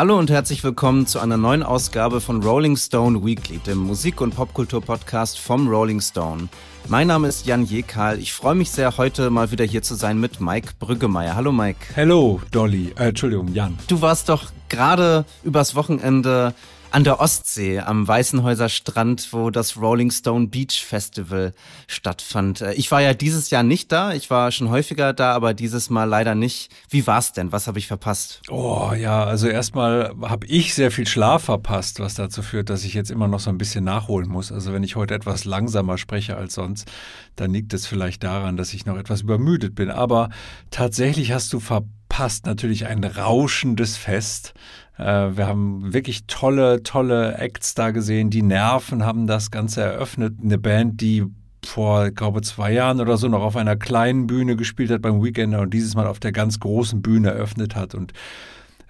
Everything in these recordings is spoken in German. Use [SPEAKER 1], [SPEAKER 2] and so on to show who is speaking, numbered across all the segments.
[SPEAKER 1] Hallo und herzlich willkommen zu einer neuen Ausgabe von Rolling Stone Weekly, dem Musik- und Popkultur-Podcast vom Rolling Stone. Mein Name ist Jan Jekal. Ich freue mich sehr, heute mal wieder hier zu sein mit Mike Brüggemeier. Hallo Mike.
[SPEAKER 2] Hallo Dolly, äh, Entschuldigung, Jan.
[SPEAKER 1] Du warst doch gerade übers Wochenende an der Ostsee, am Weißenhäuser Strand, wo das Rolling Stone Beach Festival stattfand. Äh, ich war ja dieses Jahr nicht da, ich war schon häufiger da, aber dieses Mal leider nicht. Wie war's denn? Was habe ich verpasst?
[SPEAKER 2] Oh ja, also erstmal habe ich sehr viel Schlaf verpasst, was dazu führt, dass ich jetzt immer noch so ein bisschen nachholen muss. Also wenn ich heute etwas langsamer spreche als sonst, dann liegt es vielleicht daran, dass ich noch etwas übermüdet bin. Aber tatsächlich hast du verpasst natürlich ein rauschendes Fest. Äh, wir haben wirklich tolle, tolle Acts da gesehen. Die Nerven haben das Ganze eröffnet. Eine Band, die vor, ich glaube, zwei Jahren oder so noch auf einer kleinen Bühne gespielt hat beim Weekender und dieses Mal auf der ganz großen Bühne eröffnet hat und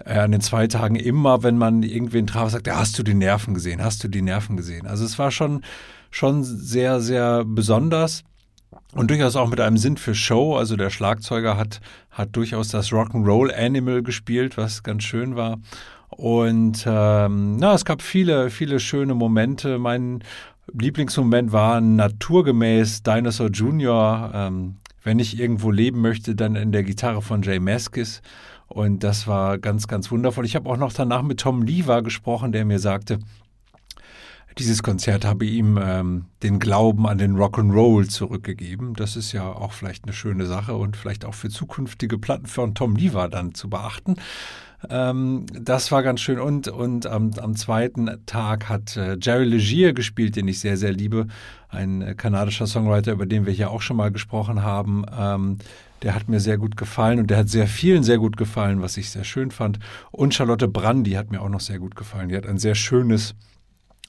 [SPEAKER 2] äh, an den zwei Tagen immer, wenn man irgendwen traf, sagt, ja, hast du die Nerven gesehen? Hast du die Nerven gesehen? Also es war schon, schon sehr, sehr besonders. Und durchaus auch mit einem Sinn für Show. Also der Schlagzeuger hat, hat durchaus das Rock'n'Roll Animal gespielt, was ganz schön war. Und ähm, na, es gab viele, viele schöne Momente. Mein Lieblingsmoment war naturgemäß Dinosaur Jr. Ähm, wenn ich irgendwo leben möchte, dann in der Gitarre von Jay Maskis. Und das war ganz, ganz wundervoll. Ich habe auch noch danach mit Tom Lever gesprochen, der mir sagte, dieses Konzert habe ihm ähm, den Glauben an den Rock'n'Roll zurückgegeben. Das ist ja auch vielleicht eine schöne Sache und vielleicht auch für zukünftige Platten von Tom Lever dann zu beachten. Ähm, das war ganz schön. Und, und am, am zweiten Tag hat äh, Jerry Legier gespielt, den ich sehr, sehr liebe. Ein äh, kanadischer Songwriter, über den wir hier auch schon mal gesprochen haben. Ähm, der hat mir sehr gut gefallen und der hat sehr vielen sehr gut gefallen, was ich sehr schön fand. Und Charlotte Brandy hat mir auch noch sehr gut gefallen. Die hat ein sehr schönes,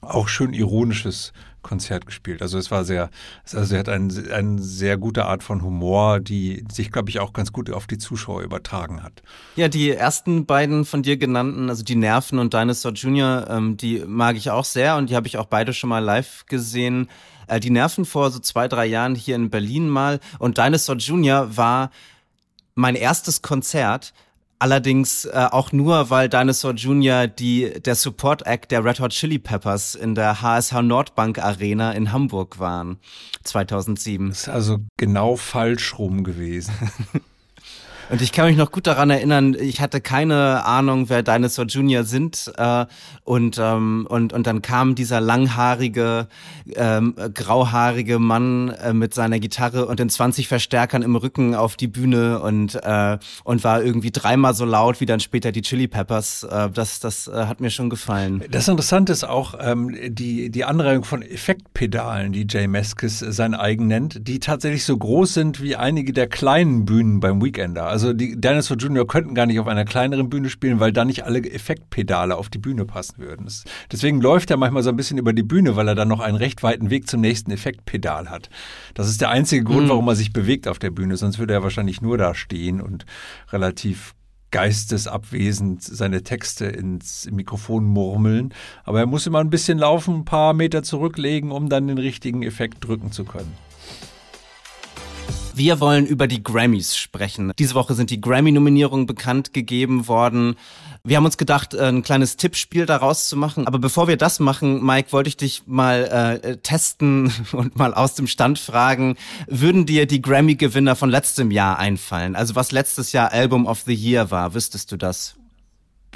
[SPEAKER 2] auch schön ironisches Konzert gespielt. Also es war sehr, also er hat eine, eine sehr gute Art von Humor, die sich, glaube ich, auch ganz gut auf die Zuschauer übertragen hat.
[SPEAKER 1] Ja, die ersten beiden von dir genannten, also die Nerven und Dinosaur Jr., ähm, die mag ich auch sehr und die habe ich auch beide schon mal live gesehen. Äh, die Nerven vor so zwei, drei Jahren hier in Berlin mal und Dinosaur Jr. war mein erstes Konzert, Allerdings äh, auch nur, weil Dinosaur Jr. die der Support Act der Red Hot Chili Peppers in der HSH Nordbank Arena in Hamburg waren 2007.
[SPEAKER 2] Das ist also genau falsch rum gewesen.
[SPEAKER 1] Und ich kann mich noch gut daran erinnern, ich hatte keine Ahnung, wer Dinosaur Jr. sind. Äh, und, ähm, und, und dann kam dieser langhaarige, ähm, grauhaarige Mann äh, mit seiner Gitarre und den 20 Verstärkern im Rücken auf die Bühne und, äh, und war irgendwie dreimal so laut wie dann später die Chili Peppers. Äh, das das äh, hat mir schon gefallen.
[SPEAKER 2] Das Interessante ist auch ähm, die, die Anreihung von Effektpedalen, die Jay Meskis sein eigen nennt, die tatsächlich so groß sind wie einige der kleinen Bühnen beim Weekender. Also also die Dinosaur Junior könnten gar nicht auf einer kleineren Bühne spielen, weil da nicht alle Effektpedale auf die Bühne passen würden. Das, deswegen läuft er manchmal so ein bisschen über die Bühne, weil er dann noch einen recht weiten Weg zum nächsten Effektpedal hat. Das ist der einzige Grund, mhm. warum er sich bewegt auf der Bühne. Sonst würde er wahrscheinlich nur da stehen und relativ geistesabwesend seine Texte ins Mikrofon murmeln. Aber er muss immer ein bisschen laufen, ein paar Meter zurücklegen, um dann den richtigen Effekt drücken zu können.
[SPEAKER 1] Wir wollen über die Grammys sprechen. Diese Woche sind die Grammy-Nominierungen bekannt gegeben worden. Wir haben uns gedacht, äh, ein kleines Tippspiel daraus zu machen. Aber bevor wir das machen, Mike, wollte ich dich mal äh, testen und mal aus dem Stand fragen, würden dir die Grammy-Gewinner von letztem Jahr einfallen? Also was letztes Jahr Album of the Year war, wüsstest du das?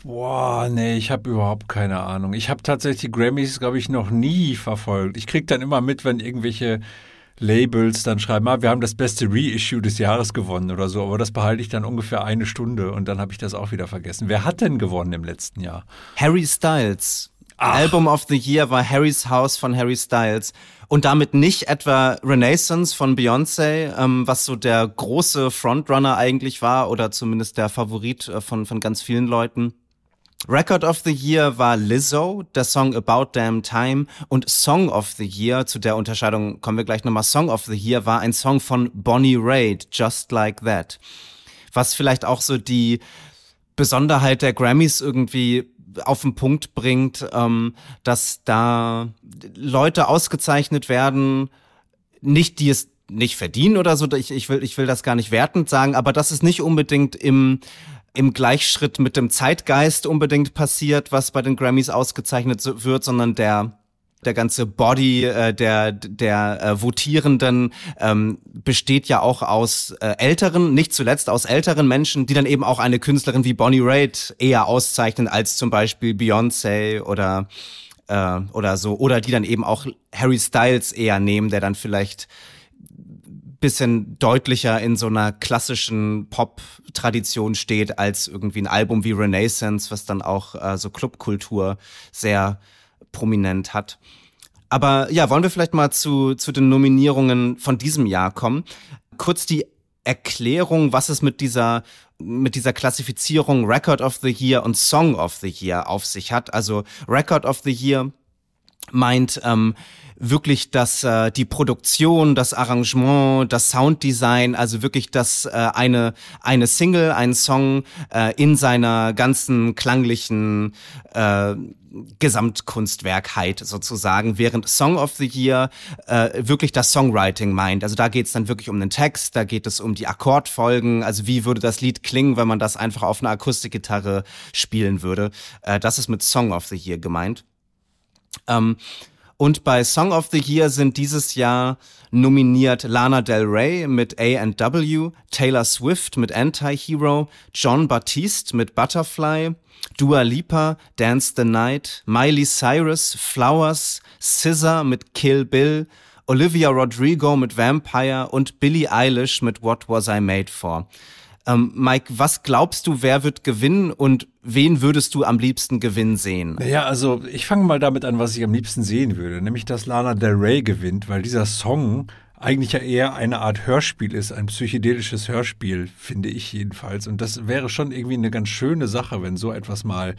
[SPEAKER 2] Boah, nee, ich habe überhaupt keine Ahnung. Ich habe tatsächlich die Grammys, glaube ich, noch nie verfolgt. Ich krieg dann immer mit, wenn irgendwelche Labels dann schreiben, ah, wir haben das beste Reissue des Jahres gewonnen oder so, aber das behalte ich dann ungefähr eine Stunde und dann habe ich das auch wieder vergessen. Wer hat denn gewonnen im letzten Jahr?
[SPEAKER 1] Harry Styles. Ach. Album of the Year war Harry's House von Harry Styles. Und damit nicht etwa Renaissance von Beyoncé, ähm, was so der große Frontrunner eigentlich war oder zumindest der Favorit äh, von, von ganz vielen Leuten. Record of the Year war Lizzo, der Song About Damn Time und Song of the Year, zu der Unterscheidung kommen wir gleich nochmal, Song of the Year war ein Song von Bonnie Raitt, Just Like That. Was vielleicht auch so die Besonderheit der Grammys irgendwie auf den Punkt bringt, ähm, dass da Leute ausgezeichnet werden, nicht die es nicht verdienen oder so, ich, ich, will, ich will das gar nicht wertend sagen, aber das ist nicht unbedingt im im Gleichschritt mit dem Zeitgeist unbedingt passiert, was bei den Grammys ausgezeichnet wird, sondern der der ganze Body äh, der der äh, Votierenden ähm, besteht ja auch aus äh, älteren, nicht zuletzt aus älteren Menschen, die dann eben auch eine Künstlerin wie Bonnie Raitt eher auszeichnen als zum Beispiel Beyoncé oder äh, oder so oder die dann eben auch Harry Styles eher nehmen, der dann vielleicht bisschen deutlicher in so einer klassischen Pop-Tradition steht als irgendwie ein Album wie Renaissance, was dann auch äh, so Clubkultur sehr prominent hat. Aber ja, wollen wir vielleicht mal zu, zu den Nominierungen von diesem Jahr kommen. Kurz die Erklärung, was es mit dieser mit dieser Klassifizierung Record of the Year und Song of the Year auf sich hat. Also Record of the Year meint ähm, wirklich das äh, die Produktion, das Arrangement, das Sounddesign, also wirklich das äh, eine eine Single, ein Song äh, in seiner ganzen klanglichen äh, Gesamtkunstwerkheit sozusagen, während Song of the Year äh, wirklich das Songwriting meint. Also da geht es dann wirklich um den Text, da geht es um die Akkordfolgen, also wie würde das Lied klingen, wenn man das einfach auf einer Akustikgitarre spielen würde. Äh, das ist mit Song of the Year gemeint. Ähm, und bei Song of the Year sind dieses Jahr nominiert Lana Del Rey mit A&W, Taylor Swift mit Anti-Hero, John Baptiste mit Butterfly, Dua Lipa, Dance the Night, Miley Cyrus, Flowers, Scissor mit Kill Bill, Olivia Rodrigo mit Vampire und Billie Eilish mit What Was I Made For. Ähm, Mike, was glaubst du, wer wird gewinnen und wen würdest du am liebsten gewinnen sehen?
[SPEAKER 2] Naja, also ich fange mal damit an, was ich am liebsten sehen würde, nämlich dass Lana Del Rey gewinnt, weil dieser Song eigentlich ja eher eine Art Hörspiel ist, ein psychedelisches Hörspiel, finde ich jedenfalls. Und das wäre schon irgendwie eine ganz schöne Sache, wenn so etwas mal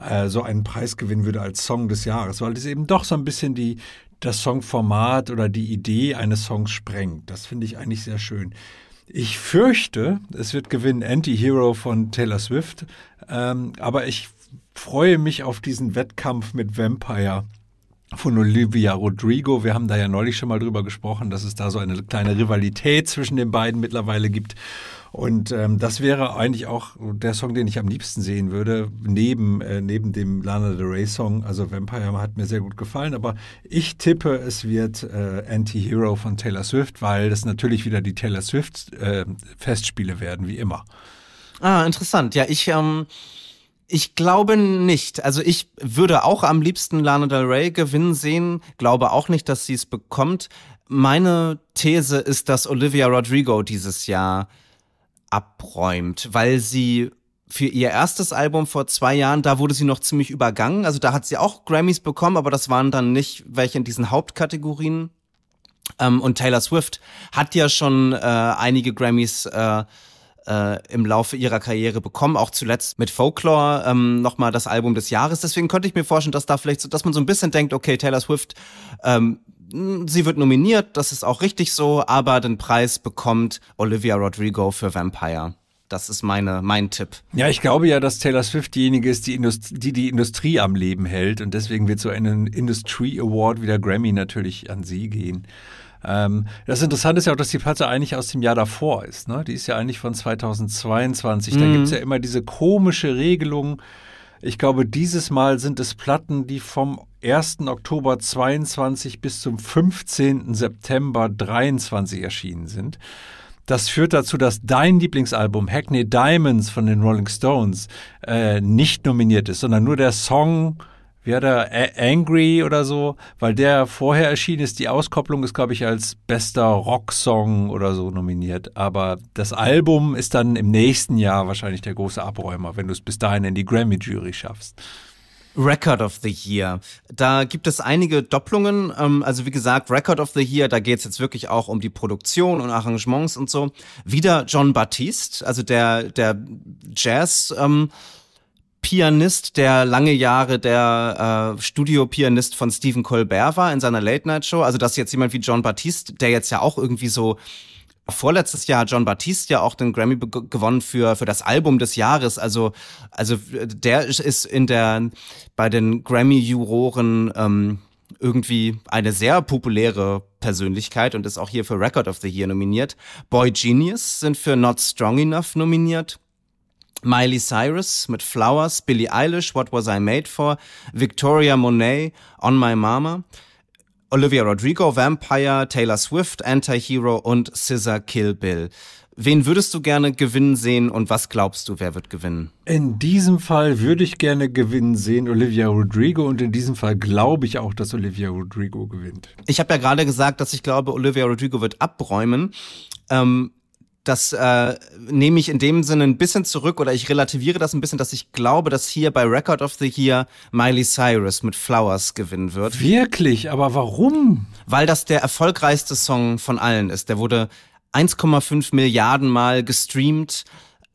[SPEAKER 2] äh, so einen Preis gewinnen würde als Song des Jahres, weil das eben doch so ein bisschen die, das Songformat oder die Idee eines Songs sprengt. Das finde ich eigentlich sehr schön. Ich fürchte, es wird gewinnen Anti-Hero von Taylor Swift, ähm, aber ich freue mich auf diesen Wettkampf mit Vampire von Olivia Rodrigo. Wir haben da ja neulich schon mal drüber gesprochen, dass es da so eine kleine Rivalität zwischen den beiden mittlerweile gibt. Und ähm, das wäre eigentlich auch der Song, den ich am liebsten sehen würde, neben, äh, neben dem Lana Del Rey Song. Also Vampire hat mir sehr gut gefallen, aber ich tippe, es wird äh, Anti-Hero von Taylor Swift, weil das natürlich wieder die Taylor Swift äh, Festspiele werden, wie immer.
[SPEAKER 1] Ah, interessant. Ja, ich, ähm, ich glaube nicht. Also ich würde auch am liebsten Lana Del Rey gewinnen sehen, glaube auch nicht, dass sie es bekommt. Meine These ist, dass Olivia Rodrigo dieses Jahr abräumt, weil sie für ihr erstes Album vor zwei Jahren, da wurde sie noch ziemlich übergangen. Also da hat sie auch Grammys bekommen, aber das waren dann nicht welche in diesen Hauptkategorien. Ähm, und Taylor Swift hat ja schon äh, einige Grammys äh, äh, im Laufe ihrer Karriere bekommen, auch zuletzt mit Folklore ähm, nochmal das Album des Jahres. Deswegen könnte ich mir vorstellen, dass da vielleicht so, dass man so ein bisschen denkt, okay, Taylor Swift ähm, sie wird nominiert, das ist auch richtig so, aber den Preis bekommt Olivia Rodrigo für Vampire. Das ist meine, mein Tipp.
[SPEAKER 2] Ja, ich glaube ja, dass Taylor Swift diejenige ist, die, Indust die die Industrie am Leben hält. Und deswegen wird so ein Industry Award wie der Grammy natürlich an sie gehen. Ähm, das Interessante ist ja auch, dass die Platte eigentlich aus dem Jahr davor ist. Ne? Die ist ja eigentlich von 2022. Mhm. Da gibt es ja immer diese komische Regelung. Ich glaube, dieses Mal sind es Platten, die vom 1. Oktober 22 bis zum 15. September 23 erschienen sind. Das führt dazu, dass dein Lieblingsalbum Hackney Diamonds von den Rolling Stones äh, nicht nominiert ist, sondern nur der Song, wie hat er, Angry oder so, weil der vorher erschienen ist. Die Auskopplung ist, glaube ich, als bester Rocksong oder so nominiert. Aber das Album ist dann im nächsten Jahr wahrscheinlich der große Abräumer, wenn du es bis dahin in die Grammy-Jury schaffst.
[SPEAKER 1] Record of the Year. Da gibt es einige Doppelungen. Ähm, also wie gesagt, Record of the Year, da geht es jetzt wirklich auch um die Produktion und Arrangements und so. Wieder John Baptiste, also der, der Jazz. Ähm, Pianist, der lange Jahre der äh, Studiopianist von Stephen Colbert war in seiner Late Night Show. Also das ist jetzt jemand wie John Baptiste, der jetzt ja auch irgendwie so vorletztes Jahr John Baptiste ja auch den Grammy gewonnen für für das Album des Jahres. Also also der ist in der bei den Grammy Juroren ähm, irgendwie eine sehr populäre Persönlichkeit und ist auch hier für Record of the Year nominiert. Boy Genius sind für Not Strong Enough nominiert. Miley Cyrus mit Flowers, Billie Eilish, What Was I Made For, Victoria Monet, On My Mama, Olivia Rodrigo, Vampire, Taylor Swift, Anti-Hero und Scissor Kill Bill. Wen würdest du gerne gewinnen sehen und was glaubst du, wer wird gewinnen?
[SPEAKER 2] In diesem Fall würde ich gerne gewinnen sehen Olivia Rodrigo und in diesem Fall glaube ich auch, dass Olivia Rodrigo gewinnt.
[SPEAKER 1] Ich habe ja gerade gesagt, dass ich glaube, Olivia Rodrigo wird abräumen. Ähm, das äh, nehme ich in dem Sinne ein bisschen zurück oder ich relativiere das ein bisschen, dass ich glaube, dass hier bei Record of the Year Miley Cyrus mit Flowers gewinnen wird.
[SPEAKER 2] Wirklich? Aber warum?
[SPEAKER 1] Weil das der erfolgreichste Song von allen ist. Der wurde 1,5 Milliarden Mal gestreamt,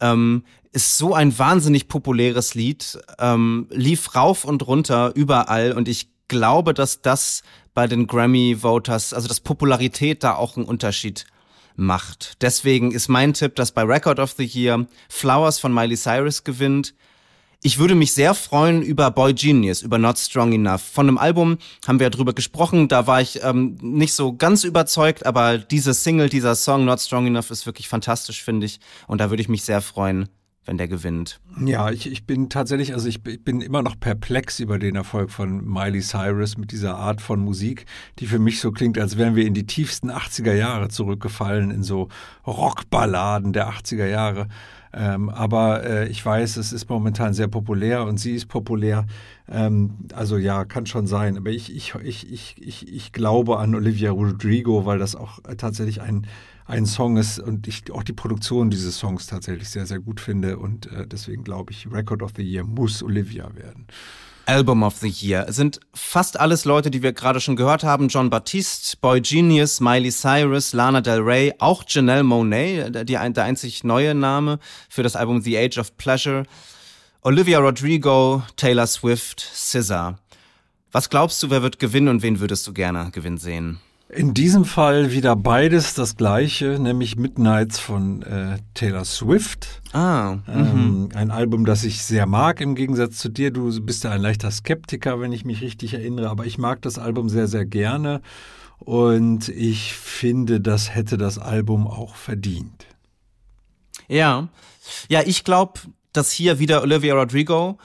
[SPEAKER 1] ähm, ist so ein wahnsinnig populäres Lied, ähm, lief rauf und runter überall und ich glaube, dass das bei den Grammy-Voters, also dass Popularität da auch einen Unterschied macht. Deswegen ist mein Tipp, dass bei Record of the Year Flowers von Miley Cyrus gewinnt, ich würde mich sehr freuen über Boy Genius, über Not Strong Enough. Von einem Album haben wir ja drüber gesprochen, da war ich ähm, nicht so ganz überzeugt, aber diese Single, dieser Song Not Strong Enough ist wirklich fantastisch, finde ich. Und da würde ich mich sehr freuen, wenn der gewinnt.
[SPEAKER 2] Ja, ich, ich bin tatsächlich, also ich, ich bin immer noch perplex über den Erfolg von Miley Cyrus mit dieser Art von Musik, die für mich so klingt, als wären wir in die tiefsten 80er Jahre zurückgefallen, in so Rockballaden der 80er Jahre. Ähm, aber äh, ich weiß, es ist momentan sehr populär und sie ist populär. Ähm, also ja, kann schon sein. Aber ich, ich, ich, ich, ich, ich glaube an Olivia Rodrigo, weil das auch tatsächlich ein, ein Song ist und ich auch die Produktion dieses Songs tatsächlich sehr, sehr gut finde. Und äh, deswegen glaube ich, Record of the Year muss Olivia werden.
[SPEAKER 1] Album of the Year sind fast alles Leute, die wir gerade schon gehört haben. John Baptiste, Boy Genius, Miley Cyrus, Lana Del Rey, auch Janelle Monet, die, der einzig neue Name für das Album The Age of Pleasure. Olivia Rodrigo, Taylor Swift, SZA. Was glaubst du, wer wird gewinnen und wen würdest du gerne gewinnen sehen?
[SPEAKER 2] In diesem Fall wieder beides das gleiche, nämlich Midnights von äh, Taylor Swift.
[SPEAKER 1] Ah.
[SPEAKER 2] Ähm, mhm. ein Album, das ich sehr mag, im Gegensatz zu dir. Du bist ja ein leichter Skeptiker, wenn ich mich richtig erinnere, aber ich mag das Album sehr, sehr gerne. Und ich finde, das hätte das Album auch verdient.
[SPEAKER 1] Ja. Ja, ich glaube, dass hier wieder Olivia Rodrigo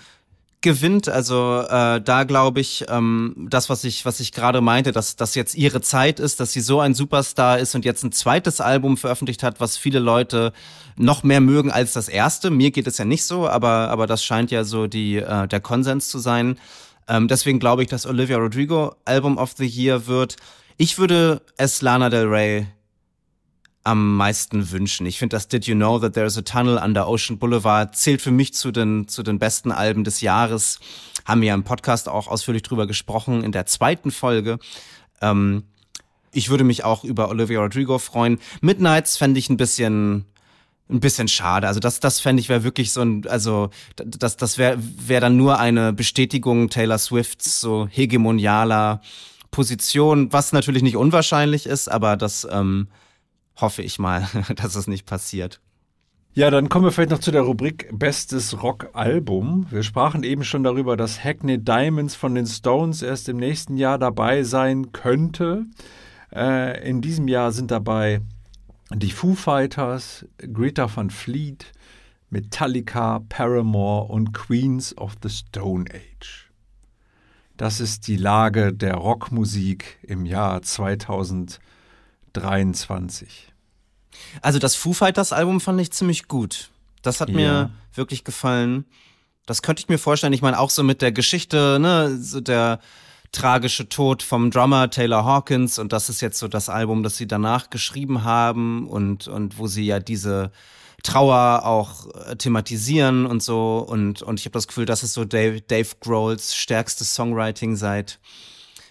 [SPEAKER 1] gewinnt. Also äh, da glaube ich, ähm, das, was ich, was ich gerade meinte, dass das jetzt ihre Zeit ist, dass sie so ein Superstar ist und jetzt ein zweites Album veröffentlicht hat, was viele Leute noch mehr mögen als das erste. Mir geht es ja nicht so, aber, aber das scheint ja so die, äh, der Konsens zu sein. Ähm, deswegen glaube ich, dass Olivia Rodrigo Album of the Year wird. Ich würde es Lana Del Rey am meisten wünschen. Ich finde, das Did You Know That There's a Tunnel under Ocean Boulevard zählt für mich zu den, zu den besten Alben des Jahres. Haben wir ja im Podcast auch ausführlich drüber gesprochen in der zweiten Folge. Ähm, ich würde mich auch über Olivia Rodrigo freuen. Midnights fände ich ein bisschen ein bisschen schade. Also das, das fände ich wäre wirklich so ein, also das, das wäre wär dann nur eine Bestätigung Taylor Swifts so hegemonialer Position, was natürlich nicht unwahrscheinlich ist, aber das ähm, hoffe ich mal, dass es nicht passiert.
[SPEAKER 2] Ja, dann kommen wir vielleicht noch zu der Rubrik Bestes Rock-Album. Wir sprachen eben schon darüber, dass Hackney Diamonds von den Stones erst im nächsten Jahr dabei sein könnte. Äh, in diesem Jahr sind dabei die Foo Fighters, Greta van Fleet, Metallica, Paramore und Queens of the Stone Age. Das ist die Lage der Rockmusik im Jahr 2023.
[SPEAKER 1] Also das Foo Fighters Album fand ich ziemlich gut. Das hat ja. mir wirklich gefallen. Das könnte ich mir vorstellen. Ich meine, auch so mit der Geschichte, ne, so der tragische Tod vom Drummer Taylor Hawkins und das ist jetzt so das Album, das sie danach geschrieben haben und, und wo sie ja diese Trauer auch äh, thematisieren und so und, und ich habe das Gefühl, das ist so Dave, Dave Grohls stärkstes Songwriting seit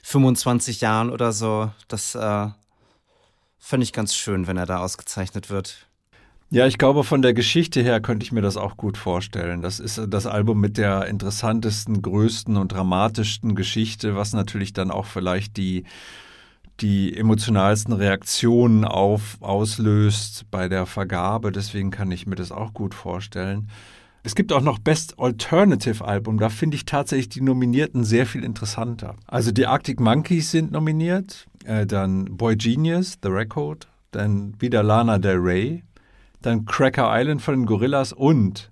[SPEAKER 1] 25 Jahren oder so. Das äh, Fände ich ganz schön, wenn er da ausgezeichnet wird.
[SPEAKER 2] Ja, ich glaube, von der Geschichte her könnte ich mir das auch gut vorstellen. Das ist das Album mit der interessantesten, größten und dramatischsten Geschichte, was natürlich dann auch vielleicht die, die emotionalsten Reaktionen auf, auslöst bei der Vergabe. Deswegen kann ich mir das auch gut vorstellen. Es gibt auch noch Best Alternative Album. Da finde ich tatsächlich die Nominierten sehr viel interessanter. Also die Arctic Monkeys sind nominiert, äh, dann Boy Genius, The Record, dann wieder Lana Del Rey, dann Cracker Island von den Gorillas und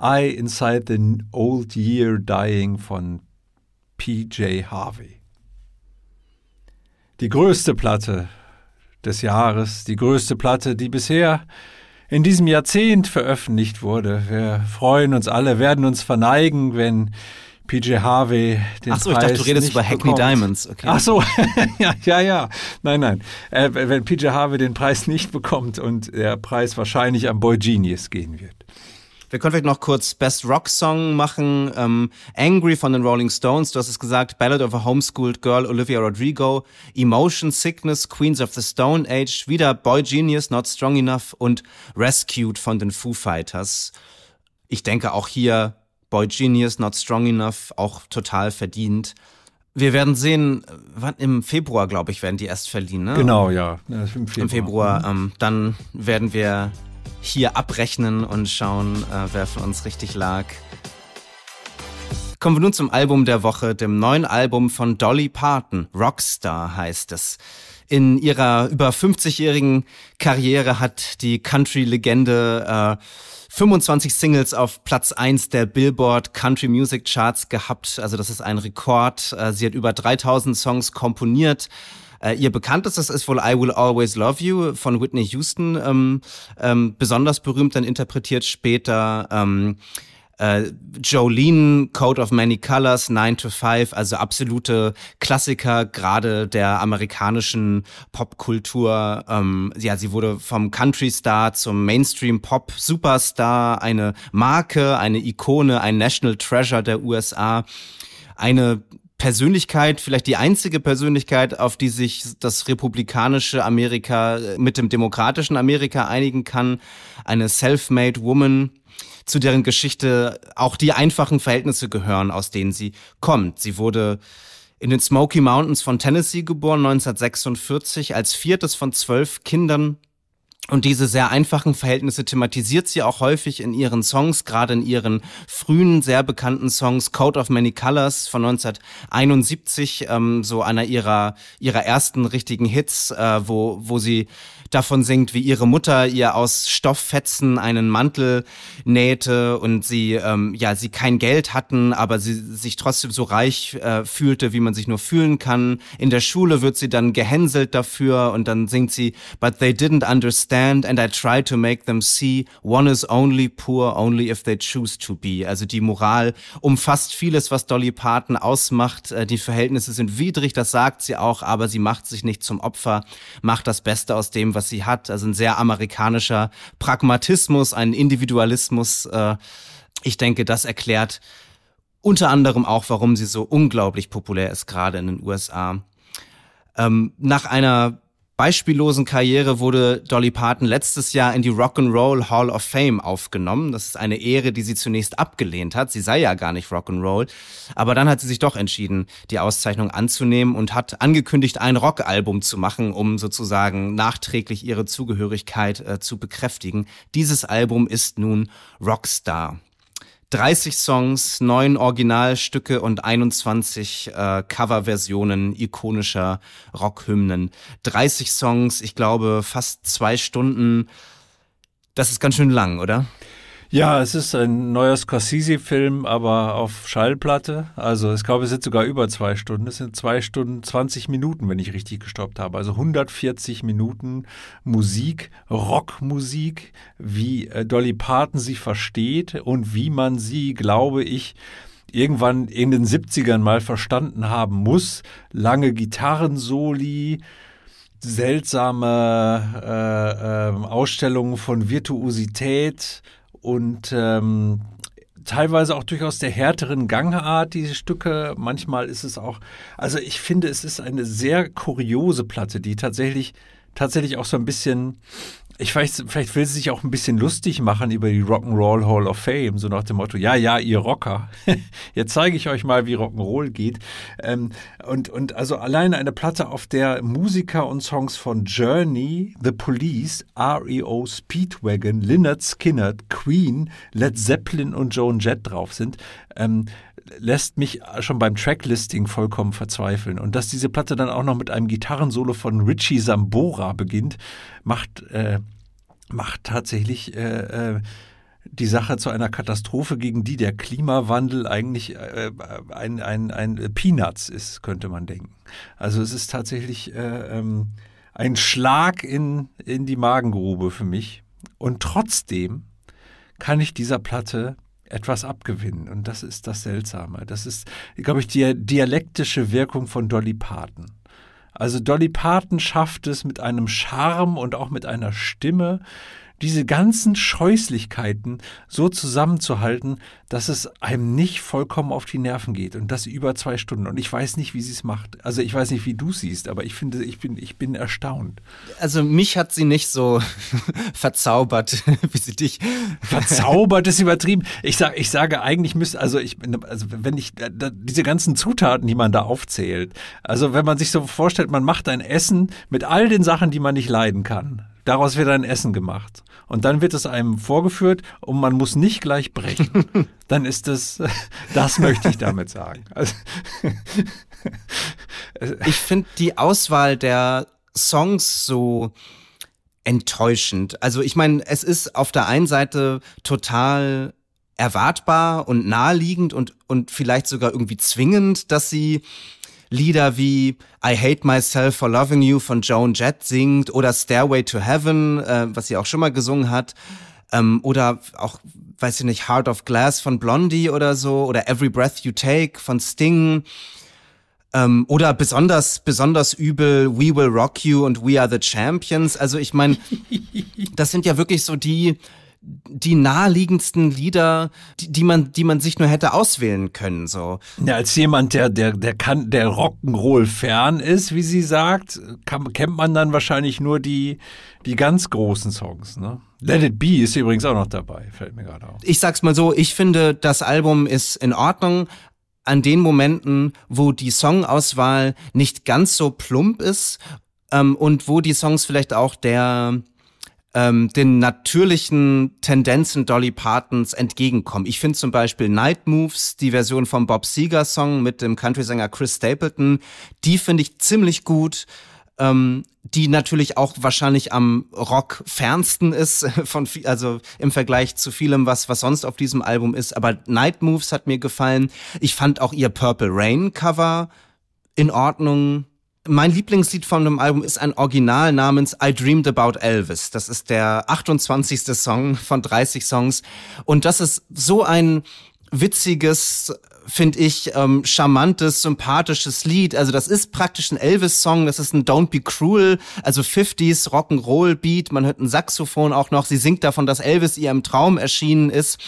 [SPEAKER 2] I Inside the Old Year Dying von PJ Harvey. Die größte Platte des Jahres, die größte Platte, die bisher in diesem Jahrzehnt veröffentlicht wurde. Wir freuen uns alle, werden uns verneigen, wenn PJ Harvey den Ach so, Preis ich dachte, du redest über Hackney bekommt. Diamonds. Okay. Ach so, ja, ja, ja. Nein, nein. Äh, wenn PJ Harvey den Preis nicht bekommt und der Preis wahrscheinlich am Boy Genius gehen wird.
[SPEAKER 1] Wir können vielleicht noch kurz Best Rock Song machen. Ähm, Angry von den Rolling Stones, du hast es gesagt. Ballad of a Homeschooled Girl, Olivia Rodrigo. Emotion, Sickness, Queens of the Stone Age. Wieder Boy Genius, Not Strong Enough. Und Rescued von den Foo Fighters. Ich denke auch hier Boy Genius, Not Strong Enough, auch total verdient. Wir werden sehen, wann im Februar, glaube ich, werden die erst verliehen. Ne?
[SPEAKER 2] Genau, ja.
[SPEAKER 1] Im Februar. Im Februar ähm, dann werden wir hier abrechnen und schauen, äh, wer von uns richtig lag. Kommen wir nun zum Album der Woche, dem neuen Album von Dolly Parton. Rockstar heißt es. In ihrer über 50-jährigen Karriere hat die Country-Legende äh, 25 Singles auf Platz 1 der Billboard Country Music Charts gehabt. Also das ist ein Rekord. Äh, sie hat über 3000 Songs komponiert. Äh, ihr bekanntestes ist wohl I Will Always Love You von Whitney Houston, ähm, ähm, besonders berühmt, dann interpretiert später. Ähm, äh, Jolene, Code of Many Colors, 9 to 5, also absolute Klassiker, gerade der amerikanischen Popkultur. Ähm, ja, sie wurde vom Country-Star zum Mainstream-Pop-Superstar, eine Marke, eine Ikone, ein National Treasure der USA. Eine Persönlichkeit, vielleicht die einzige Persönlichkeit, auf die sich das republikanische Amerika mit dem demokratischen Amerika einigen kann. Eine self-made Woman, zu deren Geschichte auch die einfachen Verhältnisse gehören, aus denen sie kommt. Sie wurde in den Smoky Mountains von Tennessee geboren, 1946, als viertes von zwölf Kindern und diese sehr einfachen Verhältnisse thematisiert sie auch häufig in ihren Songs, gerade in ihren frühen, sehr bekannten Songs Code of Many Colors von 1971, ähm, so einer ihrer, ihrer ersten richtigen Hits, äh, wo, wo sie davon singt, wie ihre Mutter ihr aus Stofffetzen einen Mantel nähte und sie, ähm, ja, sie kein Geld hatten, aber sie sich trotzdem so reich äh, fühlte, wie man sich nur fühlen kann. In der Schule wird sie dann gehänselt dafür und dann singt sie, but they didn't understand and I tried to make them see one is only poor only if they choose to be. Also die Moral umfasst vieles, was Dolly Parton ausmacht. Äh, die Verhältnisse sind widrig, das sagt sie auch, aber sie macht sich nicht zum Opfer, macht das Beste aus dem, was sie hat. Also ein sehr amerikanischer Pragmatismus, ein Individualismus. Äh, ich denke, das erklärt unter anderem auch, warum sie so unglaublich populär ist, gerade in den USA. Ähm, nach einer beispiellosen Karriere wurde Dolly Parton letztes Jahr in die Rock'n'Roll Hall of Fame aufgenommen. Das ist eine Ehre, die sie zunächst abgelehnt hat. Sie sei ja gar nicht Rock'n'Roll. Aber dann hat sie sich doch entschieden, die Auszeichnung anzunehmen und hat angekündigt, ein Rockalbum zu machen, um sozusagen nachträglich ihre Zugehörigkeit äh, zu bekräftigen. Dieses Album ist nun Rockstar. 30 Songs, 9 Originalstücke und 21 äh, Coverversionen ikonischer Rockhymnen. 30 Songs, ich glaube fast zwei Stunden. Das ist ganz schön lang, oder?
[SPEAKER 2] Ja, es ist ein neuer Scorsese-Film, aber auf Schallplatte. Also ich glaube, es sind sogar über zwei Stunden. Es sind zwei Stunden 20 Minuten, wenn ich richtig gestoppt habe. Also 140 Minuten Musik, Rockmusik, wie äh, Dolly Parton sie versteht und wie man sie, glaube ich, irgendwann in den 70ern mal verstanden haben muss. Lange Gitarrensoli, seltsame äh, äh, Ausstellungen von Virtuosität, und ähm, teilweise auch durchaus der härteren Gangart, diese Stücke. Manchmal ist es auch, also ich finde, es ist eine sehr kuriose Platte, die tatsächlich, tatsächlich auch so ein bisschen ich weiß, vielleicht will sie sich auch ein bisschen lustig machen über die Rock'n'Roll Hall of Fame, so nach dem Motto, ja, ja, ihr Rocker, jetzt zeige ich euch mal, wie Rock'n'Roll geht. Ähm, und, und also allein eine Platte, auf der Musiker und Songs von Journey, The Police, REO Speedwagon, Lynyrd Skynyrd, Queen, Led Zeppelin und Joan Jett drauf sind, ähm, lässt mich schon beim Tracklisting vollkommen verzweifeln. Und dass diese Platte dann auch noch mit einem Gitarrensolo von Richie Sambora beginnt, macht, äh, macht tatsächlich äh, äh, die Sache zu einer Katastrophe, gegen die der Klimawandel eigentlich äh, ein, ein, ein Peanuts ist, könnte man denken. Also es ist tatsächlich äh, ähm, ein Schlag in, in die Magengrube für mich. Und trotzdem kann ich dieser Platte etwas abgewinnen. Und das ist das Seltsame. Das ist, glaube ich, die dialektische Wirkung von Dolly Parton. Also Dolly Parton schafft es mit einem Charme und auch mit einer Stimme, diese ganzen Scheußlichkeiten so zusammenzuhalten, dass es einem nicht vollkommen auf die Nerven geht und das über zwei Stunden. Und ich weiß nicht, wie sie es macht. Also ich weiß nicht, wie du siehst, aber ich finde, ich bin, ich bin erstaunt.
[SPEAKER 1] Also mich hat sie nicht so verzaubert, wie sie dich.
[SPEAKER 2] Verzaubert ist übertrieben. Ich sage, ich sage eigentlich müsste, also ich, also wenn ich diese ganzen Zutaten, die man da aufzählt, also wenn man sich so vorstellt, man macht ein Essen mit all den Sachen, die man nicht leiden kann. Daraus wird ein Essen gemacht. Und dann wird es einem vorgeführt und man muss nicht gleich brechen. dann ist es, das möchte ich damit sagen. Also,
[SPEAKER 1] ich finde die Auswahl der Songs so enttäuschend. Also ich meine, es ist auf der einen Seite total erwartbar und naheliegend und, und vielleicht sogar irgendwie zwingend, dass sie Lieder wie I Hate Myself for Loving You von Joan Jett singt oder Stairway to Heaven, äh, was sie auch schon mal gesungen hat. Ähm, oder auch, weiß ich nicht, Heart of Glass von Blondie oder so oder Every Breath You Take von Sting. Ähm, oder besonders, besonders übel We Will Rock You und We Are the Champions. Also ich meine, das sind ja wirklich so die die naheliegendsten Lieder, die, die, man, die man sich nur hätte auswählen können. So.
[SPEAKER 2] Ja, als jemand, der, der, der kann, der Rock'n'Roll fern ist, wie sie sagt, kann, kennt man dann wahrscheinlich nur die, die ganz großen Songs. Ne? Let It Be ist übrigens auch noch dabei, fällt mir gerade auf.
[SPEAKER 1] Ich sag's mal so, ich finde, das Album ist in Ordnung an den Momenten, wo die Songauswahl nicht ganz so plump ist ähm, und wo die Songs vielleicht auch der ähm, den natürlichen Tendenzen Dolly Partons entgegenkommen. Ich finde zum Beispiel Night Moves, die Version vom Bob Seger Song mit dem Country-Sänger Chris Stapleton, die finde ich ziemlich gut. Ähm, die natürlich auch wahrscheinlich am Rock fernsten ist von also im Vergleich zu vielem was was sonst auf diesem Album ist aber Night Moves hat mir gefallen ich fand auch ihr Purple Rain Cover in Ordnung mein Lieblingslied von dem Album ist ein Original namens I Dreamed About Elvis. Das ist der 28. Song von 30 Songs. Und das ist so ein witziges, finde ich, ähm, charmantes, sympathisches Lied. Also das ist praktisch ein Elvis-Song, das ist ein Don't Be Cruel, also 50s Rock'n'Roll-Beat. Man hört ein Saxophon auch noch. Sie singt davon, dass Elvis ihr im Traum erschienen ist.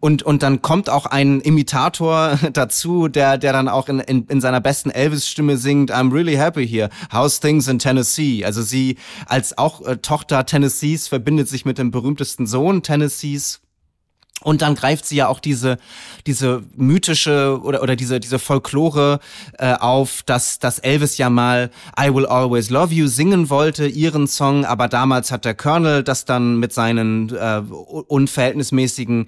[SPEAKER 1] Und, und dann kommt auch ein Imitator dazu, der, der dann auch in, in, in seiner besten Elvis-Stimme singt, I'm really happy here. How's things in Tennessee? Also sie als auch äh, Tochter Tennessees verbindet sich mit dem berühmtesten Sohn Tennessees. Und dann greift sie ja auch diese diese mythische oder oder diese diese Folklore äh, auf, dass dass Elvis ja mal I Will Always Love You singen wollte, ihren Song, aber damals hat der Colonel das dann mit seinen äh, unverhältnismäßigen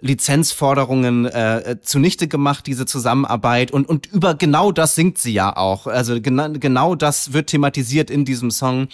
[SPEAKER 1] Lizenzforderungen äh, zunichte gemacht, diese Zusammenarbeit. Und, und über genau das singt sie ja auch. Also genau, genau das wird thematisiert in diesem Song.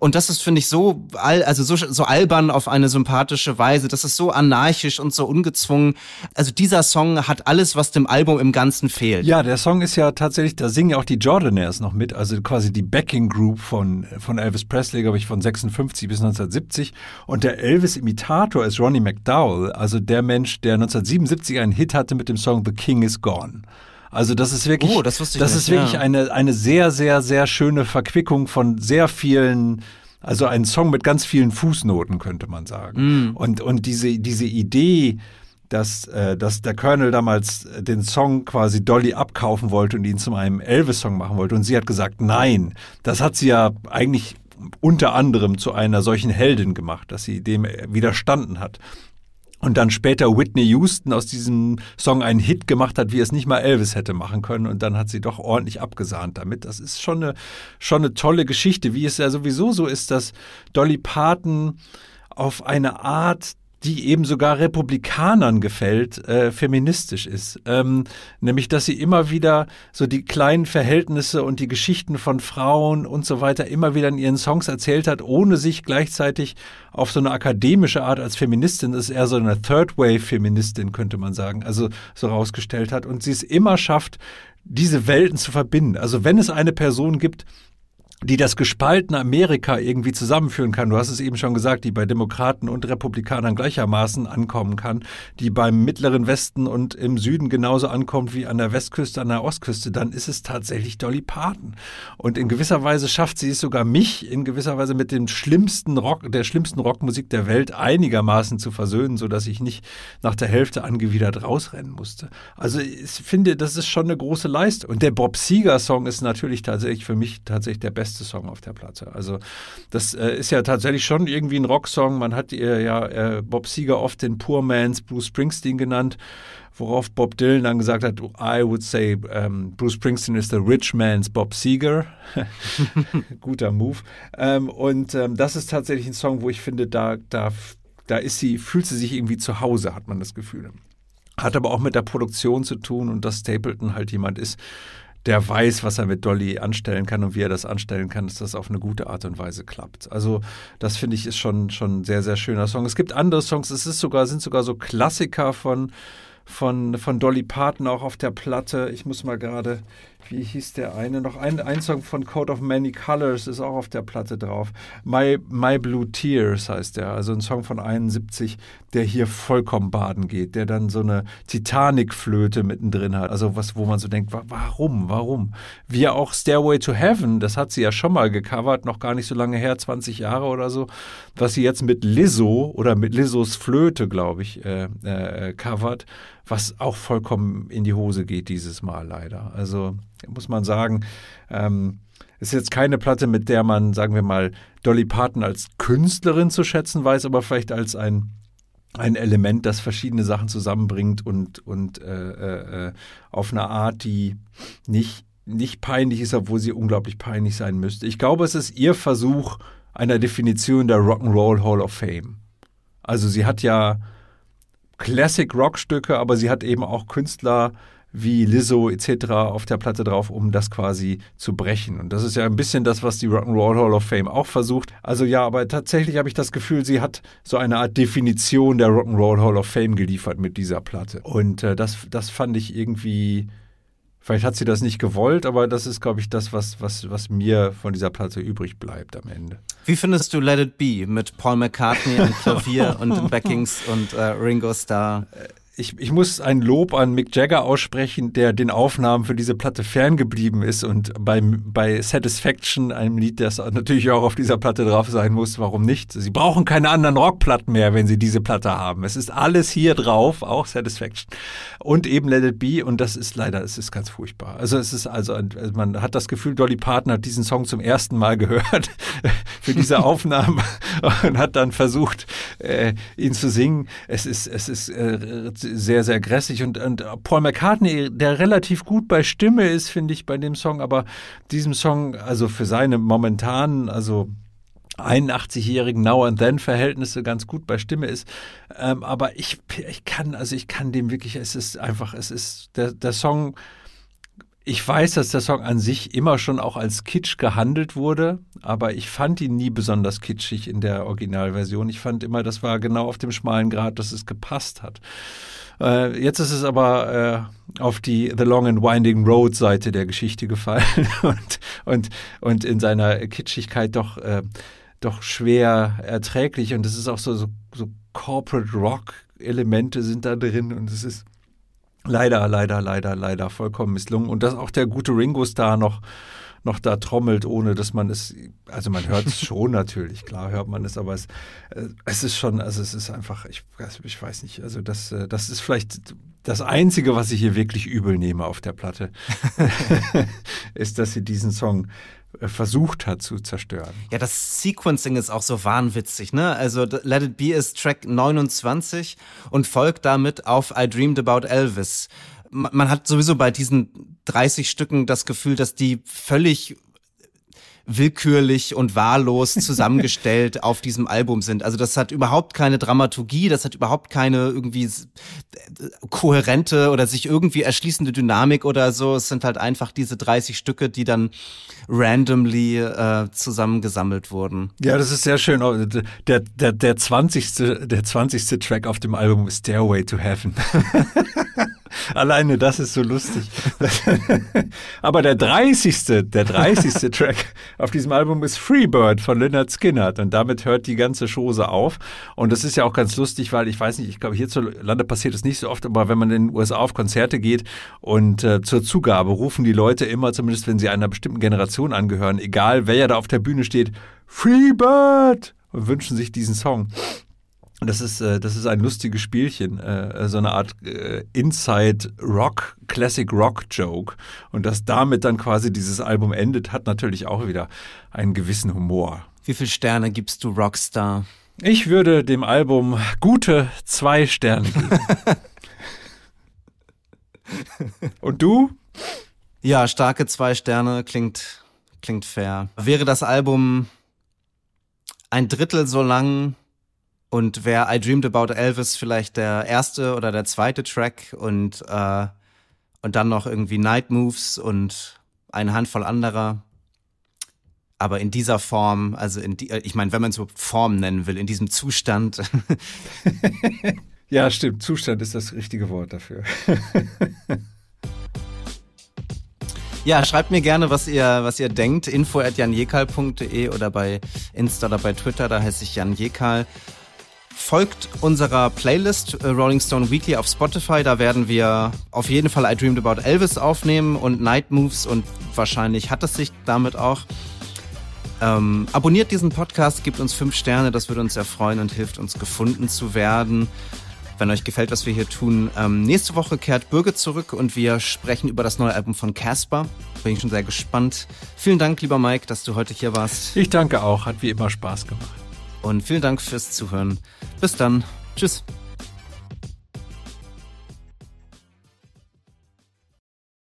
[SPEAKER 1] Und das ist, finde ich, so, all, also so, so albern auf eine sympathische Weise. Das ist so anarchisch und so ungezwungen. Also dieser Song hat alles, was dem Album im Ganzen fehlt.
[SPEAKER 2] Ja, der Song ist ja tatsächlich, da singen ja auch die Jordanaires noch mit, also quasi die Backing Group von, von Elvis Presley, glaube ich, von 56 bis 1970. Und der Elvis-Imitator ist Ronnie McDowell, also der Mensch, Mensch, der 1977 einen Hit hatte mit dem Song The King is Gone. Also das ist wirklich, oh, das, das nicht, ist wirklich ja. eine, eine sehr, sehr, sehr schöne Verquickung von sehr vielen, also ein Song mit ganz vielen Fußnoten, könnte man sagen. Mm. Und, und diese, diese Idee, dass, äh, dass der Colonel damals den Song quasi Dolly abkaufen wollte und ihn zu einem Elvis-Song machen wollte. Und sie hat gesagt, nein, das hat sie ja eigentlich unter anderem zu einer solchen Heldin gemacht, dass sie dem widerstanden hat und dann später Whitney Houston aus diesem Song einen Hit gemacht hat, wie es nicht mal Elvis hätte machen können. Und dann hat sie doch ordentlich abgesahnt damit. Das ist schon eine, schon eine tolle Geschichte, wie es ja sowieso so ist, dass Dolly Parton auf eine Art die eben sogar Republikanern gefällt, äh, feministisch ist. Ähm, nämlich, dass sie immer wieder so die kleinen Verhältnisse und die Geschichten von Frauen und so weiter immer wieder in ihren Songs erzählt hat, ohne sich gleichzeitig auf so eine akademische Art als Feministin, das ist eher so eine Third-Wave-Feministin, könnte man sagen, also so rausgestellt hat. Und sie es immer schafft, diese Welten zu verbinden. Also wenn es eine Person gibt, die das gespaltene Amerika irgendwie zusammenführen kann. Du hast es eben schon gesagt, die bei Demokraten und Republikanern gleichermaßen ankommen kann, die beim mittleren Westen und im Süden genauso ankommt wie an der Westküste, an der Ostküste, dann ist es tatsächlich Dolly Parton. Und in gewisser Weise schafft sie es sogar mich in gewisser Weise mit dem schlimmsten Rock, der schlimmsten Rockmusik der Welt einigermaßen zu versöhnen, so dass ich nicht nach der Hälfte angewidert rausrennen musste. Also ich finde, das ist schon eine große Leistung. Und der Bob Seger Song ist natürlich tatsächlich für mich tatsächlich der beste beste Song auf der Platte. Also das äh, ist ja tatsächlich schon irgendwie ein Rocksong. Man hat äh, ja äh, Bob Seger oft den Poor Man's Bruce Springsteen genannt, worauf Bob Dylan dann gesagt hat, I would say um, Bruce Springsteen is the rich man's Bob Seger. Guter Move. Ähm, und ähm, das ist tatsächlich ein Song, wo ich finde, da, da, da ist sie, fühlt sie sich irgendwie zu Hause, hat man das Gefühl. Hat aber auch mit der Produktion zu tun und dass Stapleton halt jemand ist, der weiß, was er mit Dolly anstellen kann und wie er das anstellen kann, dass das auf eine gute Art und Weise klappt. Also das finde ich ist schon schon ein sehr sehr schöner Song. Es gibt andere Songs, es ist sogar sind sogar so Klassiker von von von Dolly Parton auch auf der Platte. Ich muss mal gerade wie hieß der eine noch? Ein, ein Song von Code of Many Colors ist auch auf der Platte drauf. My, My Blue Tears heißt der, also ein Song von 71, der hier vollkommen baden geht, der dann so eine Titanic-Flöte mittendrin hat. Also was, wo man so denkt, warum, warum? Wie auch Stairway to Heaven, das hat sie ja schon mal gecovert, noch gar nicht so lange her, 20 Jahre oder so, was sie jetzt mit Lizzo oder mit Lizzos Flöte, glaube ich, äh, äh, covert was auch vollkommen in die Hose geht dieses Mal leider. Also muss man sagen, ähm, ist jetzt keine Platte, mit der man, sagen wir mal, Dolly Parton als Künstlerin zu schätzen weiß, aber vielleicht als ein ein Element, das verschiedene Sachen zusammenbringt und, und äh, äh, auf eine Art, die nicht, nicht peinlich ist, obwohl sie unglaublich peinlich sein müsste. Ich glaube, es ist ihr Versuch einer Definition der Rock'n'Roll Hall of Fame. Also sie hat ja Classic-Rock-Stücke, aber sie hat eben auch Künstler wie Lizzo etc. auf der Platte drauf, um das quasi zu brechen. Und das ist ja ein bisschen das, was die Rock'n'Roll Hall of Fame auch versucht. Also ja, aber tatsächlich habe ich das Gefühl, sie hat so eine Art Definition der Rock'n'Roll Hall of Fame geliefert mit dieser Platte. Und äh, das, das fand ich irgendwie Vielleicht hat sie das nicht gewollt, aber das ist, glaube ich, das, was, was, was mir von dieser Platte übrig bleibt am Ende.
[SPEAKER 1] Wie findest du Let It Be mit Paul McCartney am Klavier und Backings und äh, Ringo Starr?
[SPEAKER 2] Ich, ich muss ein Lob an Mick Jagger aussprechen, der den Aufnahmen für diese Platte ferngeblieben ist und beim, bei Satisfaction, einem Lied, das natürlich auch auf dieser Platte drauf sein muss, warum nicht? Sie brauchen keine anderen Rockplatten mehr, wenn sie diese Platte haben. Es ist alles hier drauf, auch Satisfaction. Und eben Let It Be und das ist leider, es ist ganz furchtbar. Also es ist also, also man hat das Gefühl, Dolly Parton hat diesen Song zum ersten Mal gehört für diese Aufnahmen und hat dann versucht, äh, ihn zu singen. Es ist, es ist äh, sehr, sehr grässig. Und, und Paul McCartney, der relativ gut bei Stimme ist, finde ich, bei dem Song, aber diesem Song, also für seine momentanen, also 81-jährigen Now and Then Verhältnisse ganz gut bei Stimme ist. Ähm, aber ich, ich kann, also ich kann dem wirklich, es ist einfach, es ist, der, der Song ich weiß, dass der Song an sich immer schon auch als Kitsch gehandelt wurde, aber ich fand ihn nie besonders kitschig in der Originalversion. Ich fand immer, das war genau auf dem schmalen Grad, dass es gepasst hat. Äh, jetzt ist es aber äh, auf die The Long and Winding Road Seite der Geschichte gefallen und, und, und in seiner Kitschigkeit doch, äh, doch schwer erträglich. Und es ist auch so, so, so Corporate Rock Elemente sind da drin und es ist leider, leider, leider, leider vollkommen misslungen. Und dass auch der gute Ringo Starr noch, noch da trommelt, ohne dass man es, also man hört es schon natürlich, klar hört man es, aber es, äh, es ist schon, also es ist einfach, ich, ich weiß nicht, also das, äh, das ist vielleicht das Einzige, was ich hier wirklich übel nehme auf der Platte, ist, dass sie diesen Song äh, versucht hat zu zerstören.
[SPEAKER 1] Ja, das Sequencing ist auch so wahnwitzig, ne? Also Let It Be ist Track 29 und folgt damit auf I Dreamed About Elvis. Man hat sowieso bei diesen 30 Stücken das Gefühl, dass die völlig willkürlich und wahllos zusammengestellt auf diesem Album sind. Also das hat überhaupt keine Dramaturgie, das hat überhaupt keine irgendwie kohärente oder sich irgendwie erschließende Dynamik oder so. Es sind halt einfach diese 30 Stücke, die dann randomly äh, zusammengesammelt wurden.
[SPEAKER 2] Ja, das ist sehr schön. Der, der, der 20. Der 20. Track auf dem Album ist Stairway to Heaven. Alleine das ist so lustig. Aber der 30. Der 30. Track auf diesem Album ist Freebird von Leonard Skinner. Und damit hört die ganze Chose auf. Und das ist ja auch ganz lustig, weil ich weiß nicht, ich glaube, hierzulande passiert es nicht so oft, aber wenn man in den USA auf Konzerte geht und äh, zur Zugabe rufen die Leute immer, zumindest wenn sie einer bestimmten Generation angehören, egal wer da auf der Bühne steht, Freebird! Und wünschen sich diesen Song. Das ist, äh, das ist ein lustiges Spielchen, äh, so eine Art äh, Inside Rock, Classic Rock Joke. Und dass damit dann quasi dieses Album endet, hat natürlich auch wieder einen gewissen Humor.
[SPEAKER 1] Wie viele Sterne gibst du Rockstar?
[SPEAKER 2] Ich würde dem Album gute zwei Sterne geben. Und du?
[SPEAKER 1] Ja, starke zwei Sterne klingt, klingt fair. Wäre das Album ein Drittel so lang und wäre I Dreamed About Elvis vielleicht der erste oder der zweite Track und, äh, und dann noch irgendwie Night Moves und eine Handvoll anderer. Aber in dieser Form, also in die, ich meine, wenn man so Form nennen will, in diesem Zustand.
[SPEAKER 2] ja, stimmt. Zustand ist das richtige Wort dafür.
[SPEAKER 1] Ja, schreibt mir gerne, was ihr, was ihr denkt. Info at janjekal.de oder bei Insta oder bei Twitter, da heiße ich Jan Jekal. Folgt unserer Playlist äh, Rolling Stone Weekly auf Spotify. Da werden wir auf jeden Fall I Dreamed About Elvis aufnehmen und Night Moves und wahrscheinlich hat es sich damit auch. Ähm, abonniert diesen Podcast, gebt uns fünf Sterne, das würde uns sehr freuen und hilft uns gefunden zu werden. Wenn euch gefällt, was wir hier tun, ähm, nächste Woche kehrt Bürger zurück und wir sprechen über das neue Album von Casper. Bin ich schon sehr gespannt. Vielen Dank, lieber Mike, dass du heute hier warst.
[SPEAKER 2] Ich danke auch, hat wie immer Spaß gemacht.
[SPEAKER 1] Und vielen Dank fürs Zuhören. Bis dann. Tschüss.